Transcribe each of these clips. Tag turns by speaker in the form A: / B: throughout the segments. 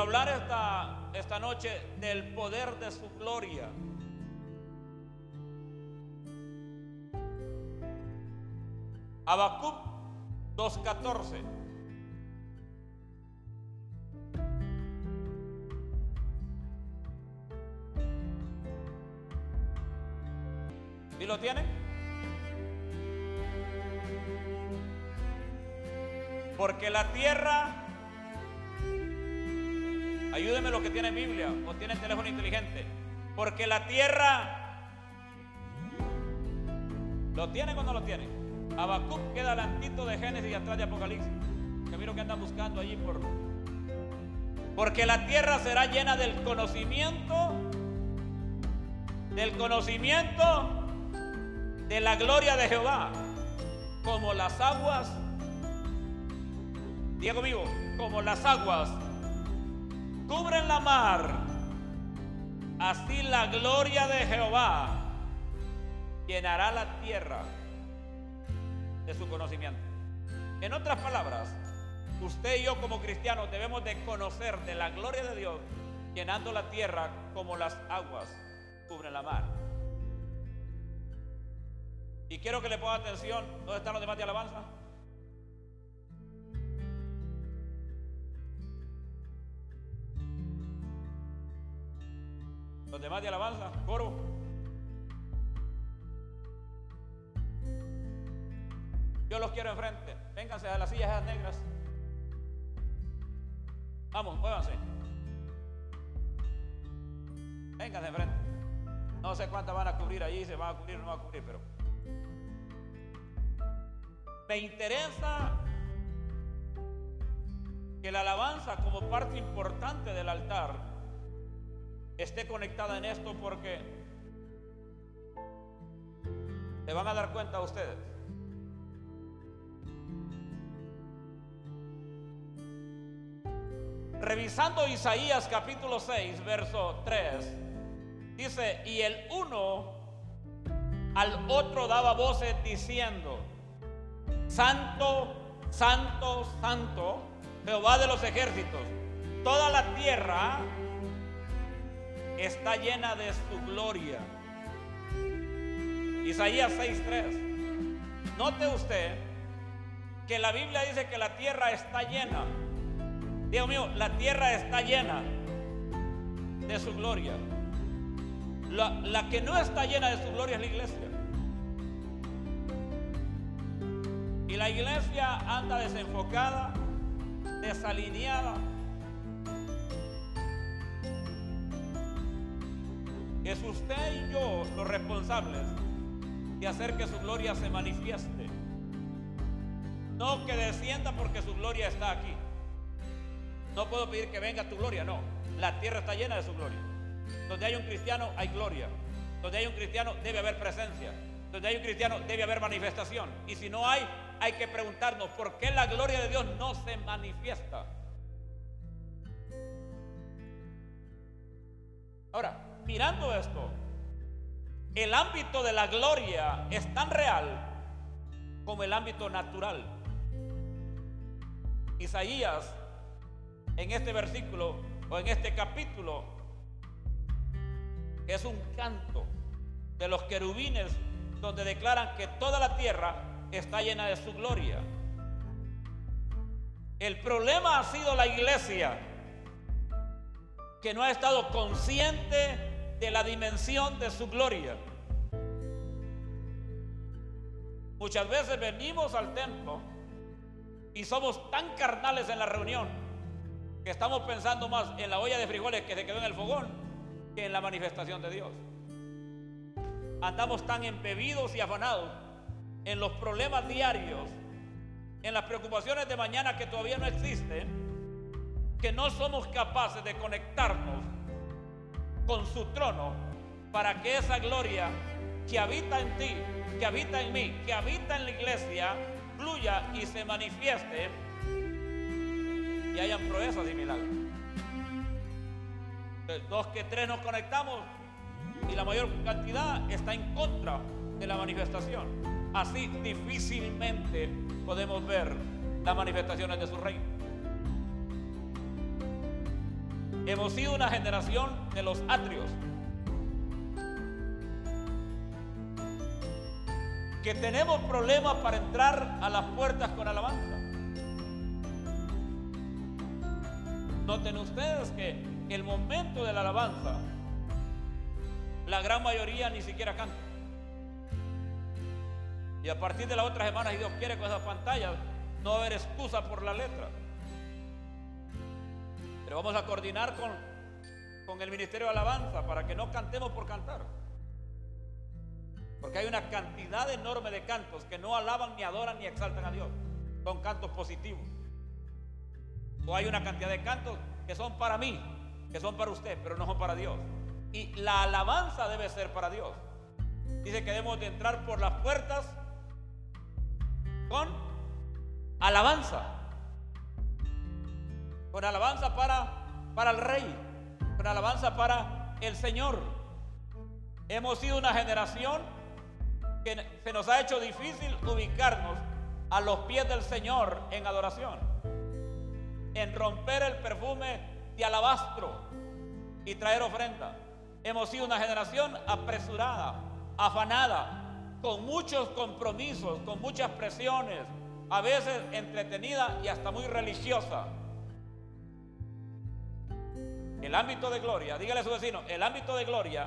A: Hablar esta, esta noche del poder de su gloria. Habacuc 2.14. ¿Y lo tiene? Porque la tierra, ayúdeme lo que tiene Biblia o tiene teléfono inteligente, porque la tierra, ¿lo tiene o no lo tiene? Habacuc queda alantito de Génesis y atrás de Apocalipsis. Que miro que andan buscando allí por. Porque la tierra será llena del conocimiento, del conocimiento de la gloria de Jehová, como las aguas. Diga conmigo, como las aguas cubren la mar, así la gloria de Jehová llenará la tierra de su conocimiento. En otras palabras, usted y yo como cristianos debemos de conocer de la gloria de Dios llenando la tierra como las aguas cubren la mar. Y quiero que le ponga atención, ¿dónde están los demás de alabanza? Los demás de alabanza, coro. Yo los quiero enfrente. Vénganse a las sillas negras. Vamos, muévanse. Vénganse enfrente. No sé cuántas van a cubrir allí, se van a cubrir o no van a cubrir, pero. Me interesa que la alabanza como parte importante del altar esté conectada en esto porque se van a dar cuenta ustedes. Revisando Isaías capítulo 6, verso 3, dice, y el uno al otro daba voces diciendo, Santo, Santo, Santo, Jehová de los ejércitos, toda la tierra está llena de su gloria. Isaías 6.3. Note usted que la Biblia dice que la tierra está llena Dios mío, la tierra está llena de su gloria. La, la, que no está llena de su gloria es la iglesia. Y la iglesia anda desenfocada, desalineada. Es usted y yo los responsables de hacer que su gloria se manifieste. No que descienda porque su gloria está aquí. No puedo pedir que venga tu gloria, no. La tierra está llena de su gloria. Donde hay un cristiano hay gloria. Donde hay un cristiano debe haber presencia. Donde hay un cristiano debe haber manifestación. Y si no hay, hay que preguntarnos por qué la gloria de Dios no se manifiesta. Ahora, mirando esto, el ámbito de la gloria es tan real como el ámbito natural. Isaías en este versículo o en este capítulo, es un canto de los querubines donde declaran que toda la tierra está llena de su gloria. El problema ha sido la iglesia que no ha estado consciente de la dimensión de su gloria. Muchas veces venimos al templo y somos tan carnales en la reunión que estamos pensando más en la olla de frijoles que se quedó en el fogón que en la manifestación de Dios. Andamos tan embebidos y afanados en los problemas diarios, en las preocupaciones de mañana que todavía no existen, que no somos capaces de conectarnos con su trono para que esa gloria que habita en ti, que habita en mí, que habita en la iglesia, fluya y se manifieste y hayan proezas y milagros. Dos que tres nos conectamos y la mayor cantidad está en contra de la manifestación. Así difícilmente podemos ver las manifestaciones de su reino. Hemos sido una generación de los atrios. Que tenemos problemas para entrar a las puertas con alabanza. Noten ustedes que el momento de la alabanza, la gran mayoría ni siquiera canta. Y a partir de la otra semana, si Dios quiere, con esas pantallas, no haber excusa por la letra. Pero vamos a coordinar con, con el Ministerio de Alabanza para que no cantemos por cantar. Porque hay una cantidad enorme de cantos que no alaban, ni adoran, ni exaltan a Dios. Son cantos positivos. O hay una cantidad de cantos que son para mí, que son para usted, pero no son para Dios. Y la alabanza debe ser para Dios. Dice que debemos de entrar por las puertas con alabanza. Con alabanza para, para el rey. Con alabanza para el Señor. Hemos sido una generación que se nos ha hecho difícil ubicarnos a los pies del Señor en adoración. En romper el perfume de alabastro y traer ofrenda. Hemos sido una generación apresurada, afanada, con muchos compromisos, con muchas presiones, a veces entretenida y hasta muy religiosa. El ámbito de gloria, dígale a su vecino, el ámbito de gloria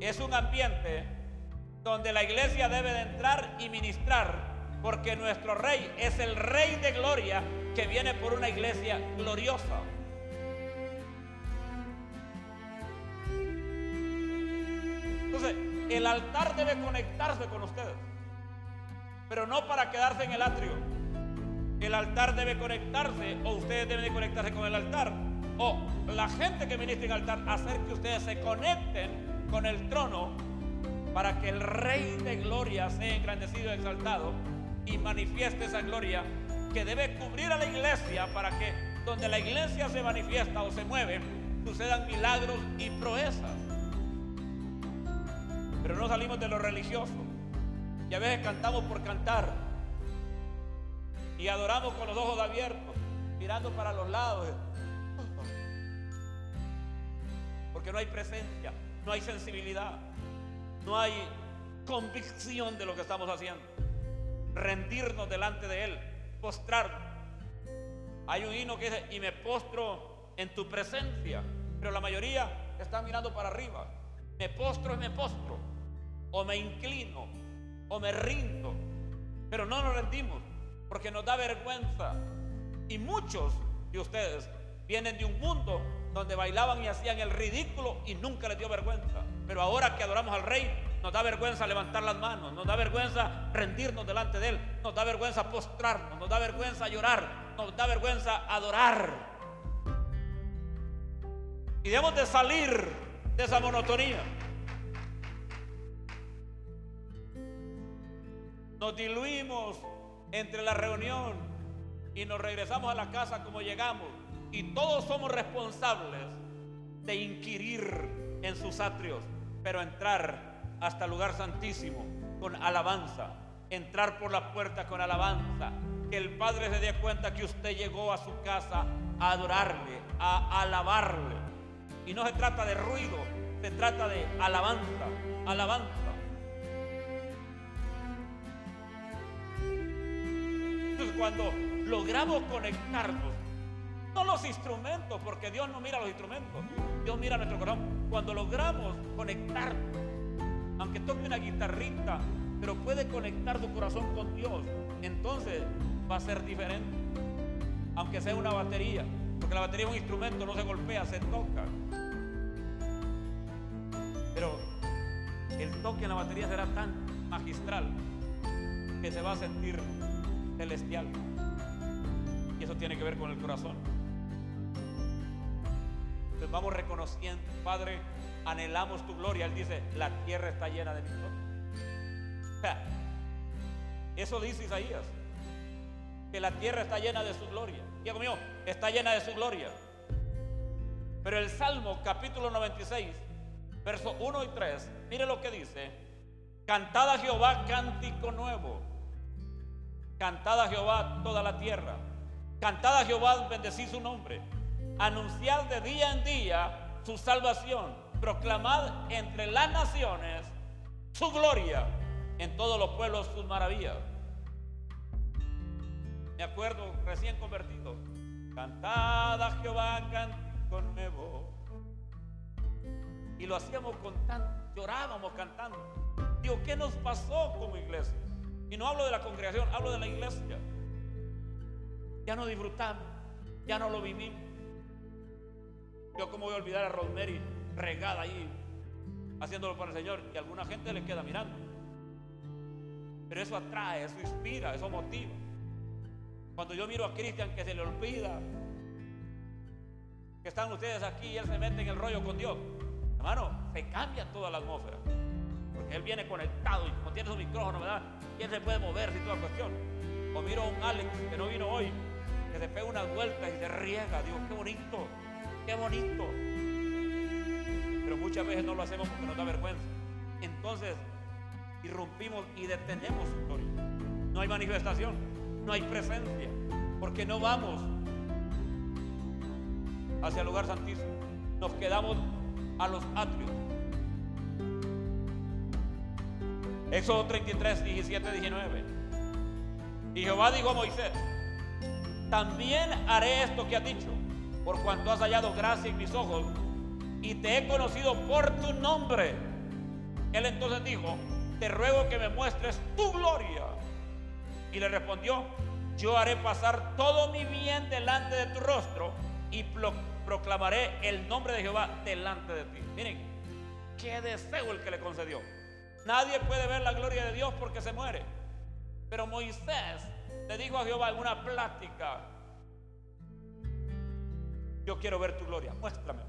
A: es un ambiente donde la iglesia debe de entrar y ministrar, porque nuestro rey es el rey de gloria que viene por una iglesia gloriosa. Entonces, el altar debe conectarse con ustedes pero no para quedarse en el atrio. El altar debe conectarse o ustedes deben de conectarse con el altar. O la gente que ministra en el altar hacer que ustedes se conecten con el trono para que el Rey de Gloria sea engrandecido y exaltado y manifieste esa gloria que debe cubrir a la iglesia para que donde la iglesia se manifiesta o se mueve sucedan milagros y proezas. Pero no salimos de lo religioso. Y a veces cantamos por cantar. Y adoramos con los ojos abiertos, mirando para los lados. Porque no hay presencia, no hay sensibilidad, no hay convicción de lo que estamos haciendo. Rendirnos delante de Él, postrarnos. Hay un himno que dice, y me postro en tu presencia. Pero la mayoría está mirando para arriba. Me postro y me postro. O me inclino o me rindo. Pero no nos rendimos porque nos da vergüenza. Y muchos de ustedes vienen de un mundo donde bailaban y hacían el ridículo y nunca les dio vergüenza. Pero ahora que adoramos al rey, nos da vergüenza levantar las manos, nos da vergüenza rendirnos delante de él, nos da vergüenza postrarnos, nos da vergüenza llorar, nos da vergüenza adorar. Y debemos de salir de esa monotonía. Nos diluimos entre la reunión y nos regresamos a la casa como llegamos. Y todos somos responsables de inquirir en sus atrios, pero entrar hasta el lugar santísimo con alabanza. Entrar por la puerta con alabanza. Que el Padre se dé cuenta que usted llegó a su casa a adorarle, a alabarle. Y no se trata de ruido, se trata de alabanza, alabanza. cuando logramos conectarnos, no los instrumentos, porque Dios no mira los instrumentos, Dios mira nuestro corazón. Cuando logramos conectarnos, aunque toque una guitarrita, pero puede conectar tu corazón con Dios, entonces va a ser diferente. Aunque sea una batería, porque la batería es un instrumento, no se golpea, se toca. Pero el toque en la batería será tan magistral que se va a sentir celestial. Y eso tiene que ver con el corazón. Entonces vamos reconociendo, Padre, anhelamos tu gloria. Él dice, la tierra está llena de mi gloria. eso dice Isaías, que la tierra está llena de su gloria. Diego mío, está llena de su gloria. Pero el Salmo capítulo 96, versos 1 y 3, mire lo que dice. Cantad a Jehová cántico nuevo Cantad a Jehová toda la tierra. Cantad a Jehová, bendecid su nombre. Anunciad de día en día su salvación, proclamad entre las naciones su gloria, en todos los pueblos sus maravillas. Me acuerdo, recién convertido, cantad a Jehová con nuevo. Y lo hacíamos con tan, llorábamos cantando. Digo, ¿qué nos pasó como iglesia? Y no hablo de la congregación, hablo de la iglesia. Ya no disfrutamos, ya no lo vivimos. Yo como voy a olvidar a Rosemary regada ahí, haciéndolo para el Señor, y alguna gente le queda mirando. Pero eso atrae, eso inspira, eso motiva. Cuando yo miro a Cristian que se le olvida que están ustedes aquí y él se mete en el rollo con Dios, hermano, se cambia toda la atmósfera. Porque él viene conectado y como tiene su micrófono, ¿verdad? Y él se puede mover sin toda cuestión. O miro a un Alex que no vino hoy, que se pega unas vueltas y se riega. Digo, qué bonito, qué bonito. Pero muchas veces no lo hacemos porque nos da vergüenza. Entonces, irrumpimos y detenemos su gloria. No hay manifestación, no hay presencia, porque no vamos hacia el lugar santísimo. Nos quedamos a los atrios. Éxodo 33, 17, 19. Y Jehová dijo a Moisés, también haré esto que has dicho, por cuanto has hallado gracia en mis ojos y te he conocido por tu nombre. Él entonces dijo, te ruego que me muestres tu gloria. Y le respondió, yo haré pasar todo mi bien delante de tu rostro y proclamaré el nombre de Jehová delante de ti. Miren, qué deseo el que le concedió. Nadie puede ver la gloria de Dios porque se muere. Pero Moisés le dijo a Jehová en una plática, yo quiero ver tu gloria, muéstrame.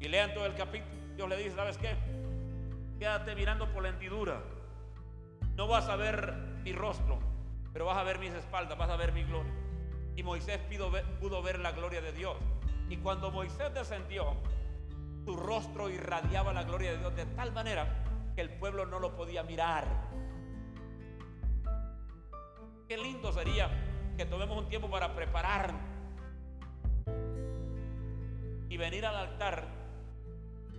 A: Y lean todo el capítulo. Dios le dice, ¿sabes qué? Quédate mirando por la hendidura. No vas a ver mi rostro, pero vas a ver mis espaldas, vas a ver mi gloria. Y Moisés pudo ver, la gloria de Dios. Y cuando Moisés descendió, su rostro irradiaba la gloria de Dios de tal manera que el pueblo no lo podía mirar. Qué lindo sería que tomemos un tiempo para preparar y venir al altar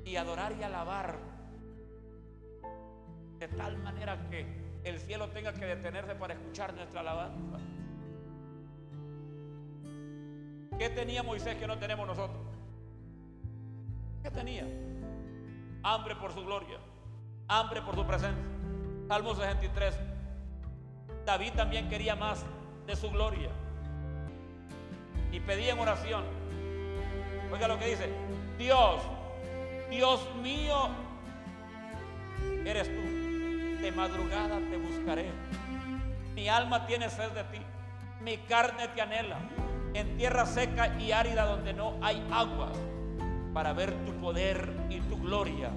A: y adorar y alabar de tal manera que el cielo tenga que detenerse para escuchar nuestra alabanza. ¿Qué tenía Moisés que no tenemos nosotros? ¿Qué tenía? Hambre por su gloria, hambre por su presencia. Salmo 63. David también quería más de su gloria y pedía en oración. Oiga lo que dice, Dios, Dios mío, eres tú. De madrugada te buscaré. Mi alma tiene sed de ti. Mi carne te anhela. En tierra seca y árida donde no hay aguas. Para ver tu poder y tu gloria.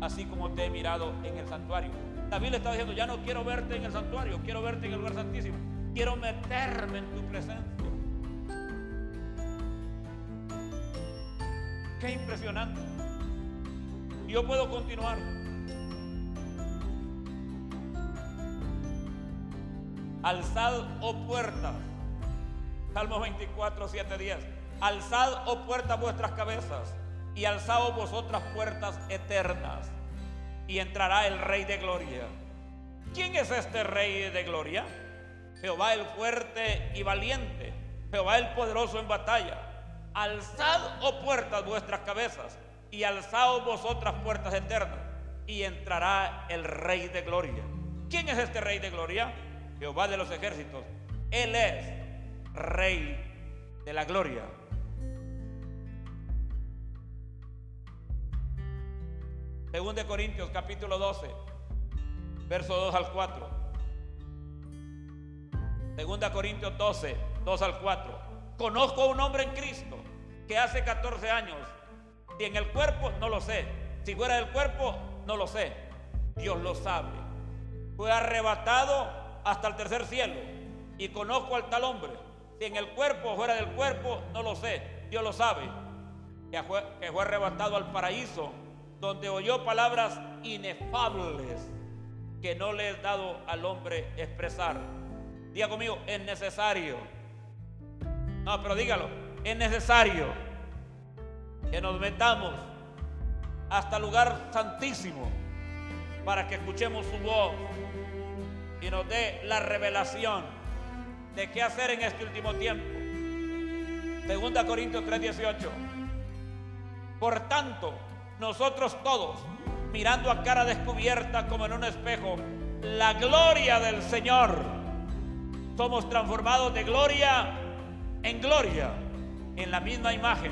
A: Así como te he mirado en el santuario. David le está diciendo, ya no quiero verte en el santuario. Quiero verte en el lugar santísimo. Quiero meterme en tu presencia. Qué impresionante. Yo puedo continuar. Alzad, oh puertas. Salmos 24, 7, 10. Alzad, oh puertas, vuestras cabezas. Y alzad vosotras puertas eternas. Y entrará el Rey de Gloria. ¿Quién es este Rey de Gloria? Jehová el fuerte y valiente. Jehová el poderoso en batalla. Alzad, oh puertas, vuestras cabezas y alzaos vosotras puertas eternas, y entrará el Rey de Gloria. ¿Quién es este Rey de Gloria? Jehová de los ejércitos. Él es Rey de la Gloria. Según de Corintios capítulo 12, verso 2 al 4. Segunda Corintios 12, 2 al 4. Conozco a un hombre en Cristo que hace 14 años si en el cuerpo, no lo sé. Si fuera del cuerpo, no lo sé. Dios lo sabe. Fue arrebatado hasta el tercer cielo. Y conozco al tal hombre. Si en el cuerpo fuera del cuerpo, no lo sé. Dios lo sabe. Que fue, que fue arrebatado al paraíso, donde oyó palabras inefables que no le he dado al hombre expresar. Diga conmigo, es necesario No, pero dígalo, es necesario que nos metamos hasta el lugar santísimo para que escuchemos su voz y nos dé la revelación de qué hacer en este último tiempo. Segunda Corintios 3:18. Por tanto, nosotros todos, mirando a cara descubierta como en un espejo, la gloria del Señor, somos transformados de gloria en gloria, en la misma imagen,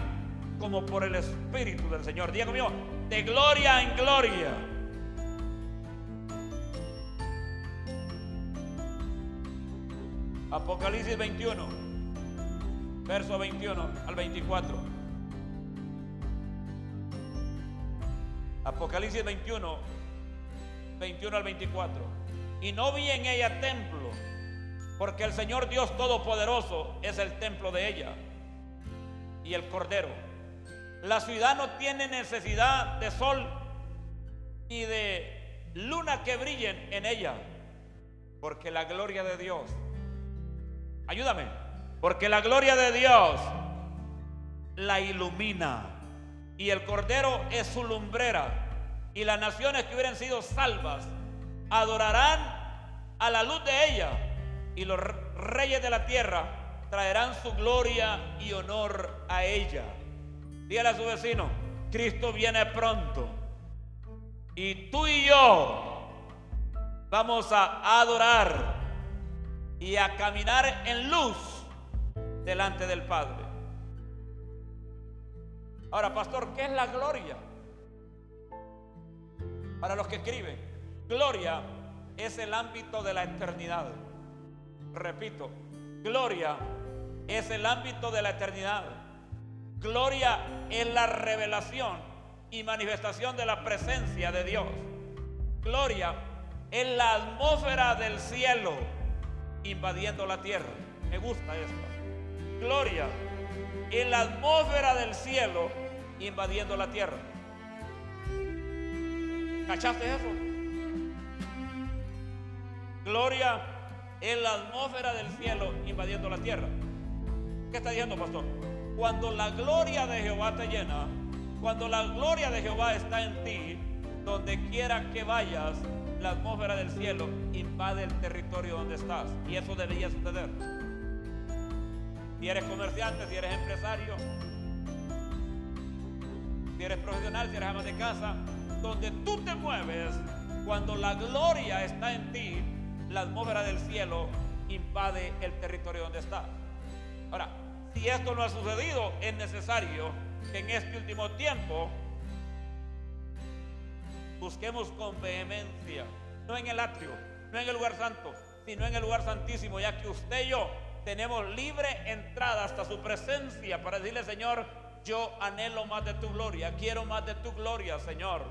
A: como por el Espíritu del Señor. Diga conmigo, de gloria en gloria. Apocalipsis 21, verso 21 al 24. Apocalipsis 21, 21 al 24. Y no vi en ella templo, porque el Señor Dios Todopoderoso es el templo de ella y el Cordero. La ciudad no tiene necesidad de sol y de luna que brillen en ella, porque la gloria de Dios Ayúdame. Porque la gloria de Dios la ilumina. Y el Cordero es su lumbrera. Y las naciones que hubieran sido salvas adorarán a la luz de ella. Y los reyes de la tierra traerán su gloria y honor a ella. Dígale a su vecino, Cristo viene pronto. Y tú y yo vamos a adorar y a caminar en luz delante del Padre. Ahora, pastor, ¿qué es la gloria? Para los que escriben, gloria es el ámbito de la eternidad. Repito, gloria es el ámbito de la eternidad. Gloria es la revelación y manifestación de la presencia de Dios. Gloria es la atmósfera del cielo invadiendo la tierra. Me gusta esto. Gloria en la atmósfera del cielo invadiendo la tierra. ¿Cachaste eso? Gloria en la atmósfera del cielo invadiendo la tierra. ¿Qué está diciendo, pastor? Cuando la gloria de Jehová te llena, cuando la gloria de Jehová está en ti, donde quiera que vayas, la atmósfera del cielo invade el territorio donde estás. Y eso debería suceder. Si eres comerciante, si eres empresario, si eres profesional, si eres ama de casa, donde tú te mueves, cuando la gloria está en ti, la atmósfera del cielo invade el territorio donde estás. Ahora, si esto no ha sucedido, es necesario que en este último tiempo busquemos con vehemencia, no en el atrio, no en el lugar santo, sino en el lugar santísimo, ya que usted y yo tenemos libre entrada hasta su presencia para decirle, Señor, yo anhelo más de tu gloria, quiero más de tu gloria, Señor.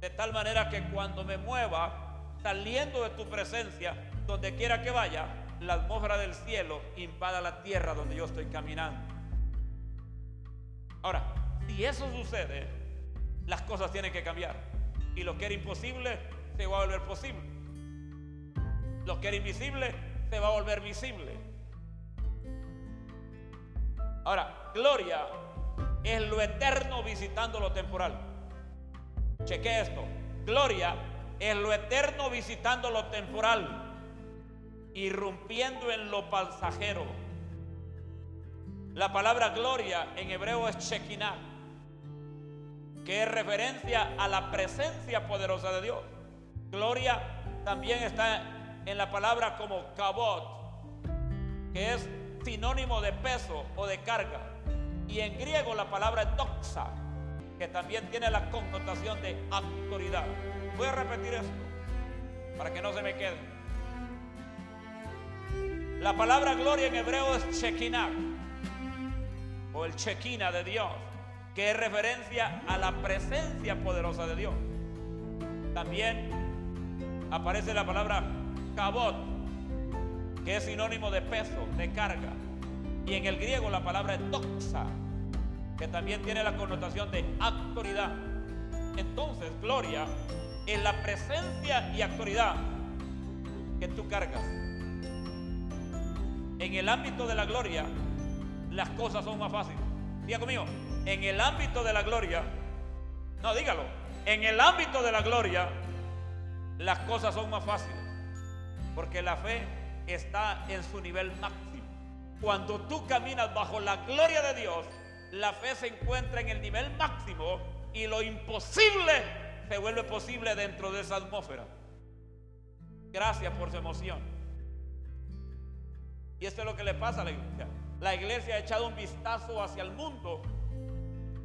A: De tal manera que cuando me mueva, saliendo de tu presencia, donde quiera que vaya, la atmósfera del cielo invada la tierra donde yo estoy caminando. Ahora, si eso sucede, las cosas tienen que cambiar. Y lo que era imposible se va a volver posible. Lo que era invisible se va a volver visible. Ahora, gloria es lo eterno visitando lo temporal. Cheque esto. Gloria es lo eterno visitando lo temporal, irrumpiendo en lo pasajero. La palabra gloria en hebreo es Shekinah que es referencia a la presencia poderosa de Dios. Gloria también está en la palabra como kabot, que es sinónimo de peso o de carga. Y en griego la palabra doxa, que también tiene la connotación de autoridad. Voy a repetir esto para que no se me quede. La palabra gloria en hebreo es Shekinah o el Shekinah de Dios que es referencia a la presencia poderosa de Dios. También aparece la palabra cabot, que es sinónimo de peso, de carga. Y en el griego la palabra es doxa, que también tiene la connotación de autoridad. Entonces, gloria es la presencia y autoridad que tú cargas. En el ámbito de la gloria, las cosas son más fáciles. Diga conmigo, en el ámbito de la gloria, no dígalo, en el ámbito de la gloria, las cosas son más fáciles. Porque la fe está en su nivel máximo. Cuando tú caminas bajo la gloria de Dios, la fe se encuentra en el nivel máximo y lo imposible se vuelve posible dentro de esa atmósfera. Gracias por su emoción. Y esto es lo que le pasa a la iglesia. La iglesia ha echado un vistazo hacia el mundo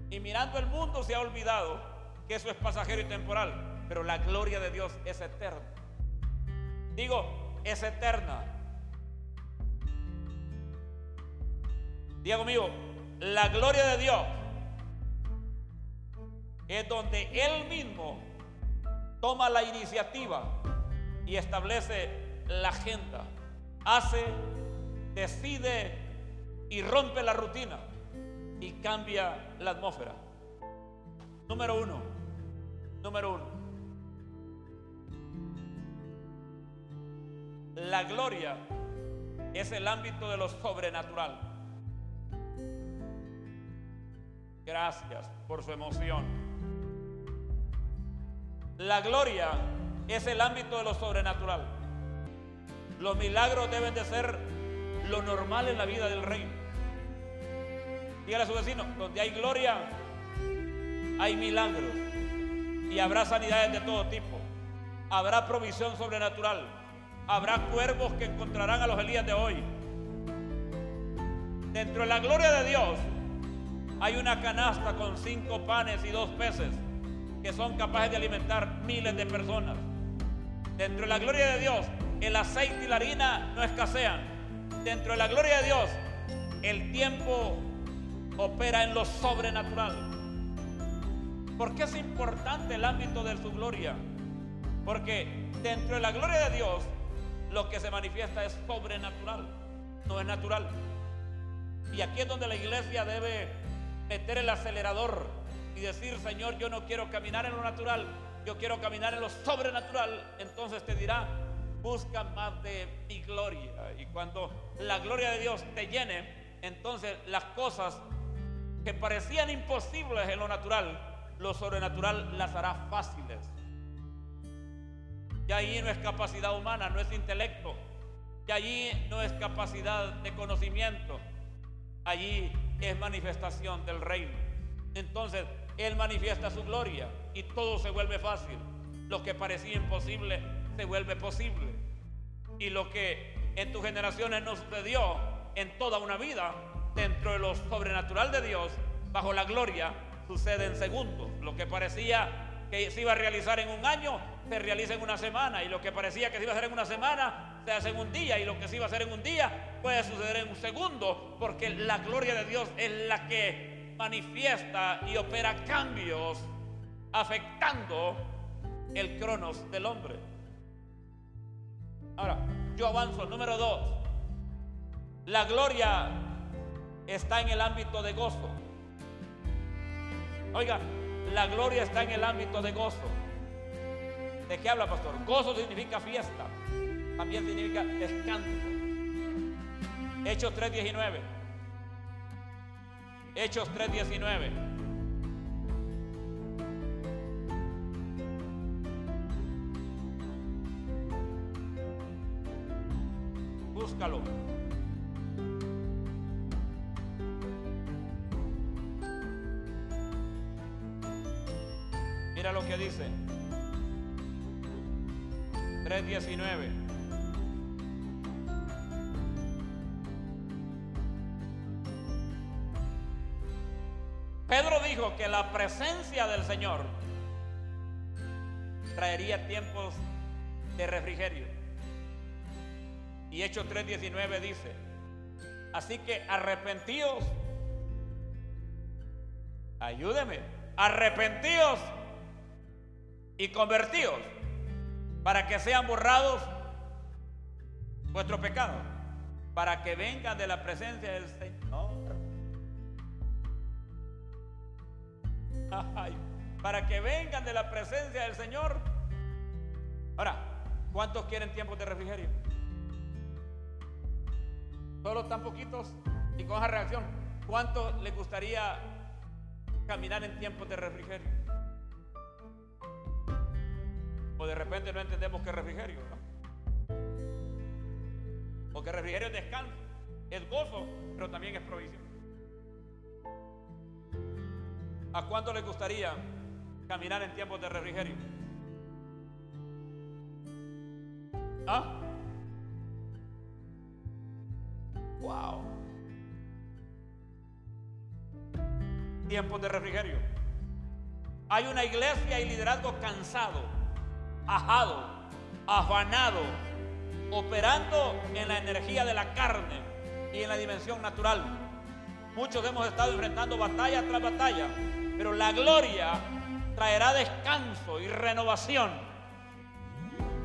A: y mirando el mundo se ha olvidado que eso es pasajero y temporal, pero la gloria de Dios es eterna. Digo, es eterna. Diga conmigo, la gloria de Dios es donde Él mismo toma la iniciativa y establece la agenda, hace, decide y rompe la rutina y cambia la atmósfera. Número uno, número uno. La gloria es el ámbito de lo sobrenatural. Gracias por su emoción. La gloria es el ámbito de lo sobrenatural. Los milagros deben de ser lo normal en la vida del reino. Dígale a su vecino, donde hay gloria, hay milagros. Y habrá sanidades de todo tipo. Habrá provisión sobrenatural. Habrá cuervos que encontrarán a los Elías de hoy. Dentro de la gloria de Dios hay una canasta con cinco panes y dos peces que son capaces de alimentar miles de personas. Dentro de la gloria de Dios, el aceite y la harina no escasean. Dentro de la gloria de Dios, el tiempo opera en lo sobrenatural. ¿Por qué es importante el ámbito de su gloria? Porque dentro de la gloria de Dios, lo que se manifiesta es sobrenatural, no es natural. Y aquí es donde la iglesia debe meter el acelerador y decir, Señor, yo no quiero caminar en lo natural, yo quiero caminar en lo sobrenatural. Entonces te dirá, busca más de mi gloria. Y cuando la gloria de Dios te llene, entonces las cosas que parecían imposibles en lo natural, lo sobrenatural las hará fáciles. Y ahí no es capacidad humana, no es intelecto. Y allí no es capacidad de conocimiento. Allí es manifestación del reino. Entonces, Él manifiesta su gloria y todo se vuelve fácil. Lo que parecía imposible se vuelve posible. Y lo que en tus generaciones no sucedió en toda una vida, dentro de lo sobrenatural de Dios, bajo la gloria, sucede en segundos. Lo que parecía que se iba a realizar en un año, se realiza en una semana. Y lo que parecía que se iba a hacer en una semana, se hace en un día. Y lo que se iba a hacer en un día, puede suceder en un segundo. Porque la gloria de Dios es la que manifiesta y opera cambios afectando el cronos del hombre. Ahora, yo avanzo. Número dos. La gloria está en el ámbito de gozo. Oiga, la gloria está en el ámbito de gozo. ¿De qué habla, pastor? Gozo significa fiesta. También significa descanso. Hechos 3.19. Hechos 3.19. Búscalo. Mira lo que dice. 3.19. Pedro dijo que la presencia del Señor traería tiempos de refrigerio. Y Hechos 3:19 dice, así que arrepentíos, ayúdeme, arrepentíos y convertidos para que sean borrados vuestros pecados, para que vengan de la presencia del Señor. para que vengan de la presencia del Señor. Ahora, ¿cuántos quieren tiempos de refrigerio? Solo tan poquitos y con esa reacción. ¿Cuánto le gustaría caminar en tiempos de refrigerio? O de repente no entendemos qué refrigerio, ¿no? Porque refrigerio es descanso, es gozo, pero también es provisión. ¿A cuánto le gustaría caminar en tiempos de refrigerio? ¿Ah? Wow. Tiempos de refrigerio. Hay una iglesia y liderazgo cansado, ajado, afanado, operando en la energía de la carne y en la dimensión natural. Muchos hemos estado enfrentando batalla tras batalla, pero la gloria traerá descanso y renovación.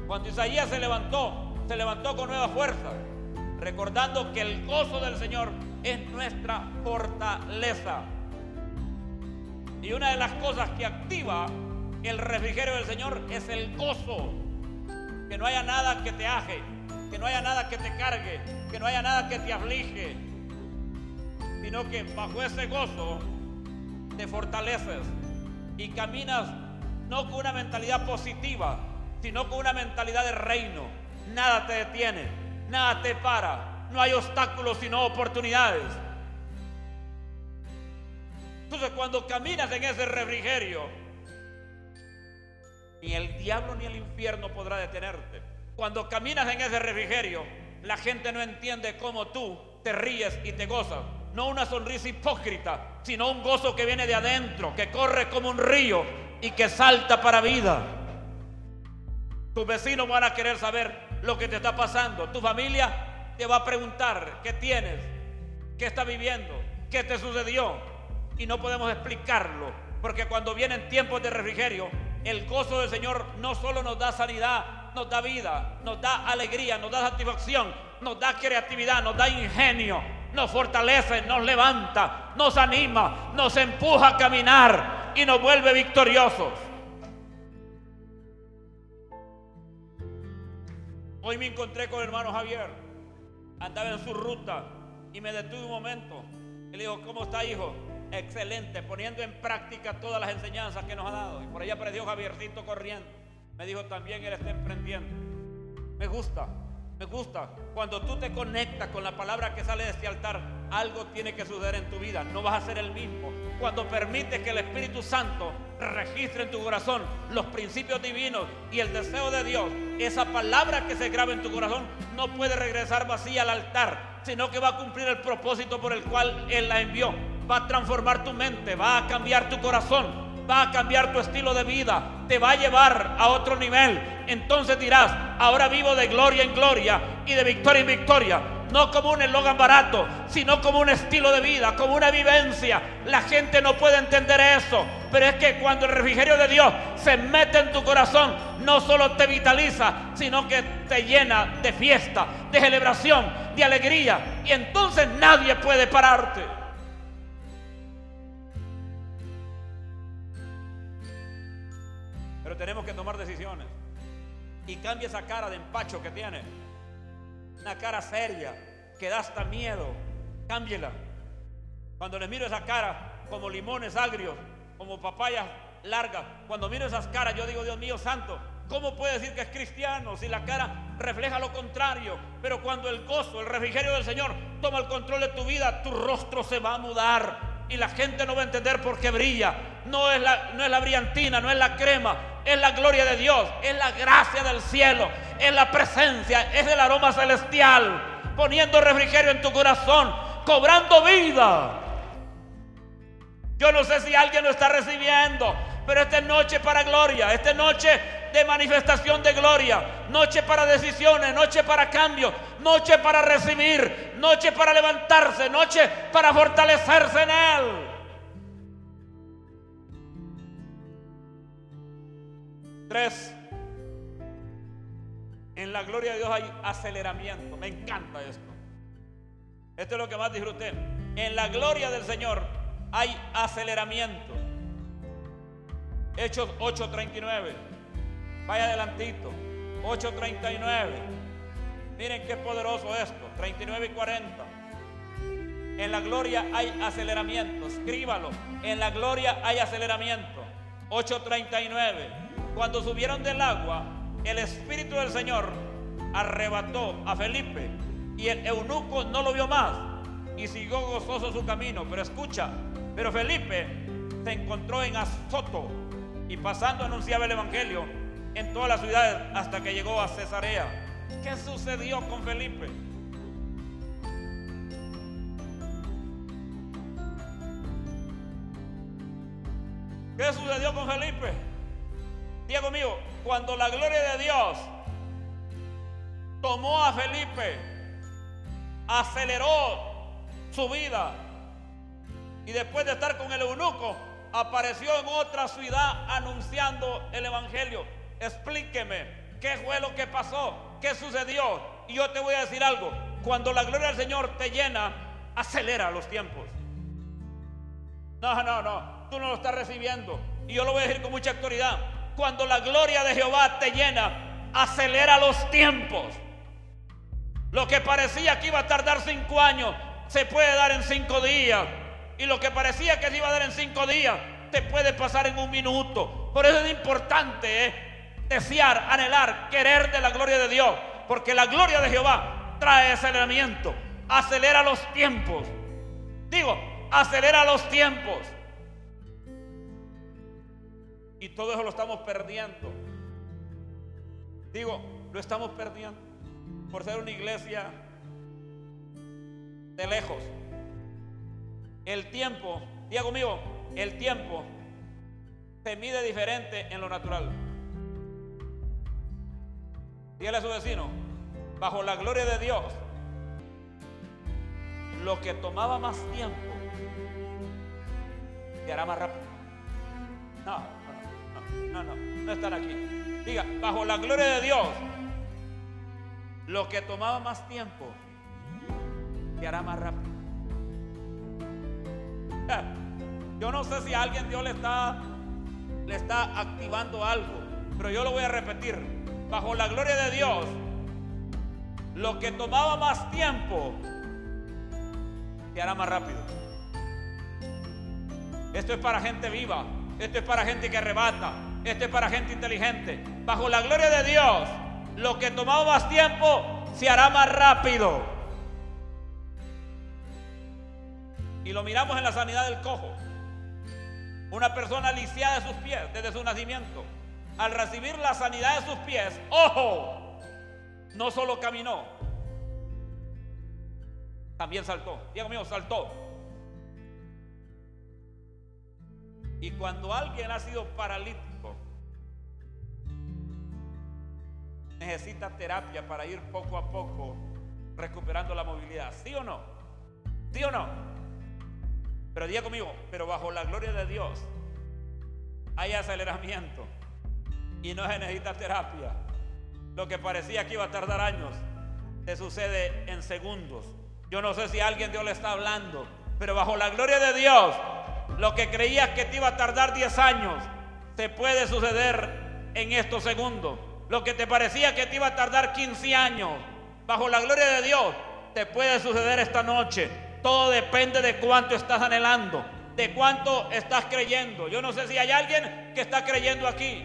A: Cuando Isaías se levantó, se levantó con nueva fuerza, recordando que el gozo del Señor es nuestra fortaleza. Y una de las cosas que activa el refrigerio del Señor es el gozo. Que no haya nada que te aje, que no haya nada que te cargue, que no haya nada que te aflige, sino que bajo ese gozo te fortaleces y caminas no con una mentalidad positiva, sino con una mentalidad de reino. Nada te detiene, nada te para, no hay obstáculos sino oportunidades. Entonces cuando caminas en ese refrigerio, ni el diablo ni el infierno podrá detenerte. Cuando caminas en ese refrigerio, la gente no entiende cómo tú te ríes y te gozas. No una sonrisa hipócrita, sino un gozo que viene de adentro, que corre como un río y que salta para vida. Tus vecinos van a querer saber lo que te está pasando. Tu familia te va a preguntar qué tienes, qué está viviendo, qué te sucedió. Y no podemos explicarlo, porque cuando vienen tiempos de refrigerio, el gozo del Señor no solo nos da sanidad, nos da vida, nos da alegría, nos da satisfacción, nos da creatividad, nos da ingenio, nos fortalece, nos levanta, nos anima, nos empuja a caminar y nos vuelve victoriosos. Hoy me encontré con el hermano Javier, andaba en su ruta y me detuve un momento. Y le dijo, ¿cómo está hijo? Excelente, poniendo en práctica todas las enseñanzas que nos ha dado. Y por ahí apareció Javiercito corriendo. Me dijo, también él está emprendiendo. Me gusta, me gusta. Cuando tú te conectas con la palabra que sale de este altar, algo tiene que suceder en tu vida. No vas a ser el mismo. Cuando permites que el Espíritu Santo registre en tu corazón los principios divinos y el deseo de Dios, esa palabra que se graba en tu corazón no puede regresar vacía al altar, sino que va a cumplir el propósito por el cual Él la envió. Va a transformar tu mente, va a cambiar tu corazón, va a cambiar tu estilo de vida, te va a llevar a otro nivel. Entonces dirás, ahora vivo de gloria en gloria y de victoria en victoria. No como un eslogan barato, sino como un estilo de vida, como una vivencia. La gente no puede entender eso, pero es que cuando el refrigerio de Dios se mete en tu corazón, no solo te vitaliza, sino que te llena de fiesta, de celebración, de alegría. Y entonces nadie puede pararte. Tenemos que tomar decisiones. Y cambia esa cara de empacho que tiene. Una cara seria, que da hasta miedo. Cámbiela. Cuando les miro esa cara, como limones agrios, como papayas largas, cuando miro esas caras, yo digo, Dios mío santo, ¿cómo puede decir que es cristiano si la cara refleja lo contrario? Pero cuando el gozo, el refrigerio del Señor toma el control de tu vida, tu rostro se va a mudar y la gente no va a entender por qué brilla. No es, la, no es la brillantina, no es la crema, es la gloria de Dios, es la gracia del cielo, es la presencia, es el aroma celestial, poniendo refrigerio en tu corazón, cobrando vida. Yo no sé si alguien lo está recibiendo, pero esta noche para gloria, esta noche de manifestación de gloria, noche para decisiones, noche para cambio, noche para recibir, noche para levantarse, noche para fortalecerse en Él. Tres, en la gloria de Dios hay aceleramiento. Me encanta esto. Esto es lo que más disfruté. En la gloria del Señor hay aceleramiento. Hechos 8:39. Vaya adelantito. 8:39. Miren qué poderoso esto. 39 y 40. En la gloria hay aceleramiento. Escríbalo. En la gloria hay aceleramiento. 8:39. Cuando subieron del agua, el Espíritu del Señor arrebató a Felipe y el eunuco no lo vio más y siguió gozoso su camino. Pero escucha, pero Felipe se encontró en Azoto y pasando anunciaba el Evangelio en todas las ciudades hasta que llegó a Cesarea. ¿Qué sucedió con Felipe? ¿Qué sucedió aceleró su vida y después de estar con el eunuco, apareció en otra ciudad anunciando el Evangelio. Explíqueme, ¿qué fue lo que pasó? ¿Qué sucedió? Y yo te voy a decir algo, cuando la gloria del Señor te llena, acelera los tiempos. No, no, no, tú no lo estás recibiendo. Y yo lo voy a decir con mucha autoridad. Cuando la gloria de Jehová te llena, acelera los tiempos. Lo que parecía que iba a tardar cinco años, se puede dar en cinco días. Y lo que parecía que se iba a dar en cinco días, te puede pasar en un minuto. Por eso es importante ¿eh? desear, anhelar, querer de la gloria de Dios. Porque la gloria de Jehová trae aceleramiento, acelera los tiempos. Digo, acelera los tiempos. Y todo eso lo estamos perdiendo. Digo, lo estamos perdiendo por ser una iglesia de lejos. El tiempo, Diego mío, el tiempo se mide diferente en lo natural. Dígale a su vecino, bajo la gloria de Dios, lo que tomaba más tiempo se hará más rápido. No, no, no, no, no están aquí. Diga, bajo la gloria de Dios, lo que tomaba más tiempo se hará más rápido. Yo no sé si a alguien Dios le está, le está activando algo, pero yo lo voy a repetir. Bajo la gloria de Dios, lo que tomaba más tiempo se hará más rápido. Esto es para gente viva, esto es para gente que arrebata, esto es para gente inteligente. Bajo la gloria de Dios, lo que tomaba más tiempo se hará más rápido. Y lo miramos en la sanidad del cojo. Una persona lisiada de sus pies desde su nacimiento. Al recibir la sanidad de sus pies, ojo, no solo caminó, también saltó. Diego mío, saltó. Y cuando alguien ha sido paralítico, necesita terapia para ir poco a poco recuperando la movilidad. ¿Sí o no? ¿Sí o no? Pero diga conmigo, pero bajo la gloria de Dios hay aceleramiento y no se necesita terapia. Lo que parecía que iba a tardar años, te sucede en segundos. Yo no sé si alguien Dios le está hablando, pero bajo la gloria de Dios, lo que creías que te iba a tardar 10 años, te puede suceder en estos segundos. Lo que te parecía que te iba a tardar 15 años, bajo la gloria de Dios, te puede suceder esta noche. Todo depende de cuánto estás anhelando, de cuánto estás creyendo. Yo no sé si hay alguien que está creyendo aquí.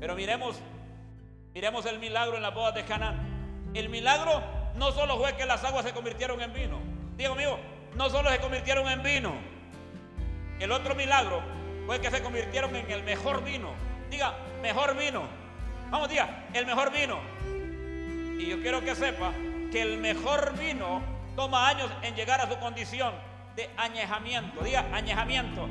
A: Pero miremos, miremos el milagro en las bodas de Canaán. El milagro no solo fue que las aguas se convirtieron en vino. Diego mío, no solo se convirtieron en vino. El otro milagro fue que se convirtieron en el mejor vino. Diga, mejor vino. Vamos, diga, el mejor vino. Y yo quiero que sepa que el mejor vino toma años en llegar a su condición de añejamiento. Diga, añejamiento.